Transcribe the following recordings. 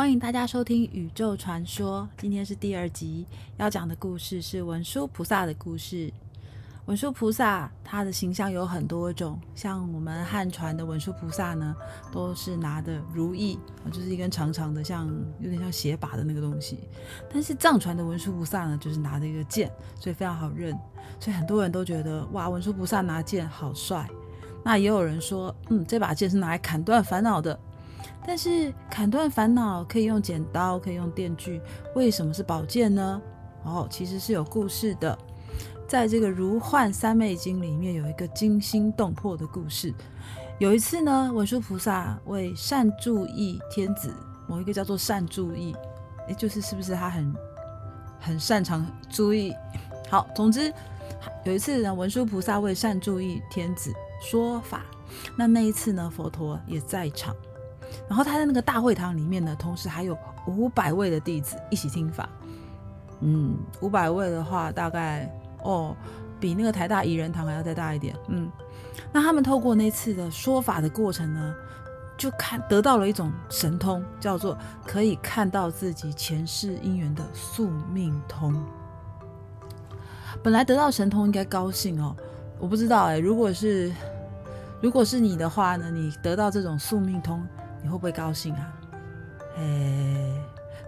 欢迎大家收听《宇宙传说》，今天是第二集，要讲的故事是文殊菩萨的故事。文殊菩萨他的形象有很多种，像我们汉传的文殊菩萨呢，都是拿的如意，就是一根长长的，像有点像鞋把的那个东西。但是藏传的文殊菩萨呢，就是拿着一个剑，所以非常好认，所以很多人都觉得哇，文殊菩萨拿剑好帅。那也有人说，嗯，这把剑是拿来砍断烦恼的。但是砍断烦恼可以用剪刀，可以用电锯，为什么是宝剑呢？哦，其实是有故事的。在这个《如幻三昧经》里面有一个惊心动魄的故事。有一次呢，文殊菩萨为善注意天子，某一个叫做善注意，诶，就是是不是他很很擅长注意？好，总之有一次呢，文殊菩萨为善注意天子说法，那那一次呢，佛陀也在场。然后他在那个大会堂里面呢，同时还有五百位的弟子一起听法。嗯，五百位的话，大概哦，比那个台大怡人堂还要再大一点。嗯，那他们透过那次的说法的过程呢，就看得到了一种神通，叫做可以看到自己前世姻缘的宿命通。本来得到神通应该高兴哦，我不知道哎，如果是如果是你的话呢，你得到这种宿命通。你会不会高兴啊？哎，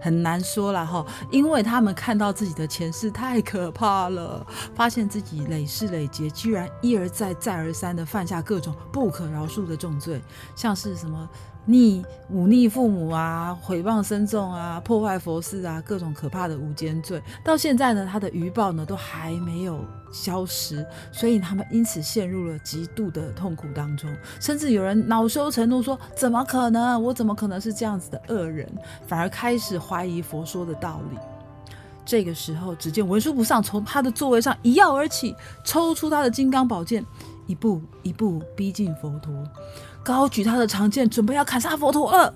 很难说了哈，因为他们看到自己的前世太可怕了，发现自己累世累劫，居然一而再再而三的犯下各种不可饶恕的重罪，像是什么。逆忤逆父母啊，毁谤僧众啊，破坏佛寺啊，各种可怕的无间罪，到现在呢，他的余报呢都还没有消失，所以他们因此陷入了极度的痛苦当中，甚至有人恼羞成怒说：“怎么可能？我怎么可能是这样子的恶人？”反而开始怀疑佛说的道理。这个时候，只见文殊菩萨从他的座位上一跃而起，抽出他的金刚宝剑，一步一步逼近佛陀。高举他的长剑，准备要砍杀佛陀了。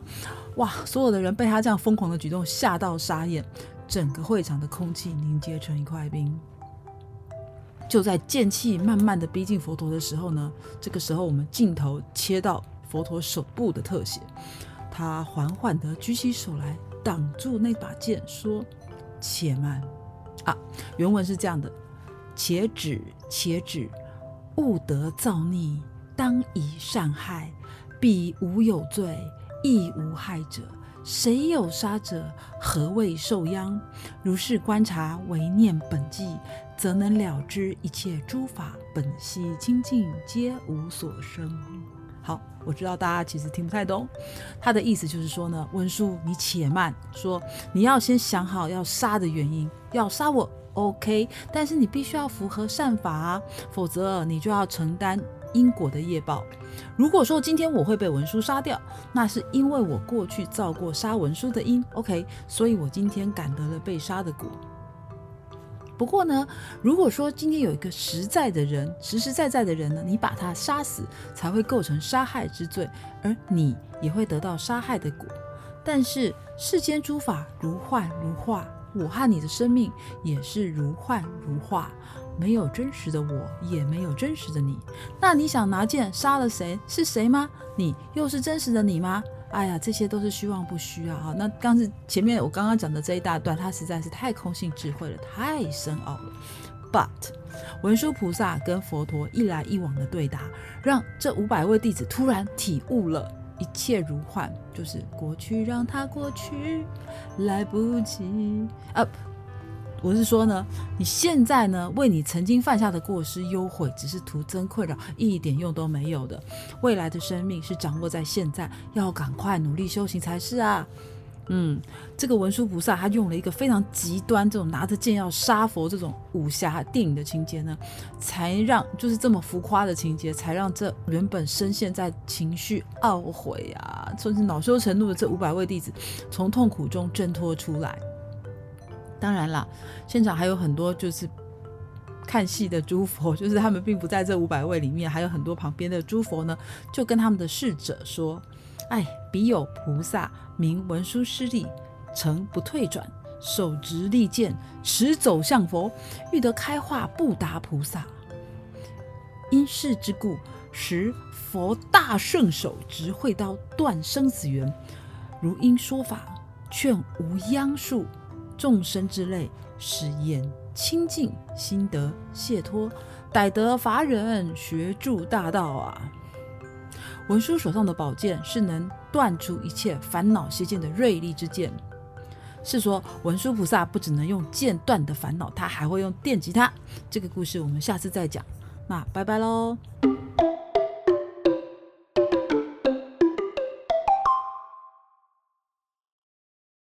哇！所有的人被他这样疯狂的举动吓到傻眼，整个会场的空气凝结成一块冰。就在剑气慢慢的逼近佛陀的时候呢，这个时候我们镜头切到佛陀手部的特写，他缓缓的举起手来挡住那把剑，说：“且慢啊！”原文是这样的：“且止，且止，勿得造逆。”当以善害，彼无有罪，亦无害者。谁有杀者，何谓受殃？如是观察，唯念本际，则能了知一切诸法本悉清净，皆无所生。好，我知道大家其实听不太懂，他的意思就是说呢，文殊你且慢，说你要先想好要杀的原因，要杀我 OK，但是你必须要符合善法啊，否则你就要承担。因果的业报。如果说今天我会被文书杀掉，那是因为我过去造过杀文书的因。OK，所以我今天感得了被杀的果。不过呢，如果说今天有一个实在的人，实实在在的人呢，你把他杀死，才会构成杀害之罪，而你也会得到杀害的果。但是世间诸法如幻如化，我和你的生命也是如幻如化。没有真实的我，也没有真实的你。那你想拿剑杀了谁？是谁吗？你又是真实的你吗？哎呀，这些都是虚妄不虚啊！哈，那刚是前面我刚刚讲的这一大段，它实在是太空性智慧了，太深奥了。But 文殊菩萨跟佛陀一来一往的对答，让这五百位弟子突然体悟了一切如幻，就是过去让它过去，来不及啊。我是说呢，你现在呢为你曾经犯下的过失忧悔，只是徒增困扰，一点用都没有的。未来的生命是掌握在现在，要赶快努力修行才是啊。嗯，这个文殊菩萨他用了一个非常极端，这种拿着剑要杀佛这种武侠电影的情节呢，才让就是这么浮夸的情节，才让这原本深陷在情绪懊悔啊，甚至恼羞成怒的这五百位弟子，从痛苦中挣脱出来。当然啦，现场还有很多就是看戏的诸佛，就是他们并不在这五百位里面，还有很多旁边的诸佛呢，就跟他们的侍者说：“哎，彼有菩萨名文殊师利，诚不退转，手执利剑，持走向佛，欲得开化不达菩萨。因事之故，使佛大圣手执慧刀断生死缘，如因说法。”劝无央术，众生之类，使言清净，心得解脱，逮得伐人，学助大道啊！文殊手上的宝剑是能断除一切烦恼邪见的锐利之剑。是说文殊菩萨不只能用剑断的烦恼，他还会用电吉他。这个故事我们下次再讲。那拜拜喽。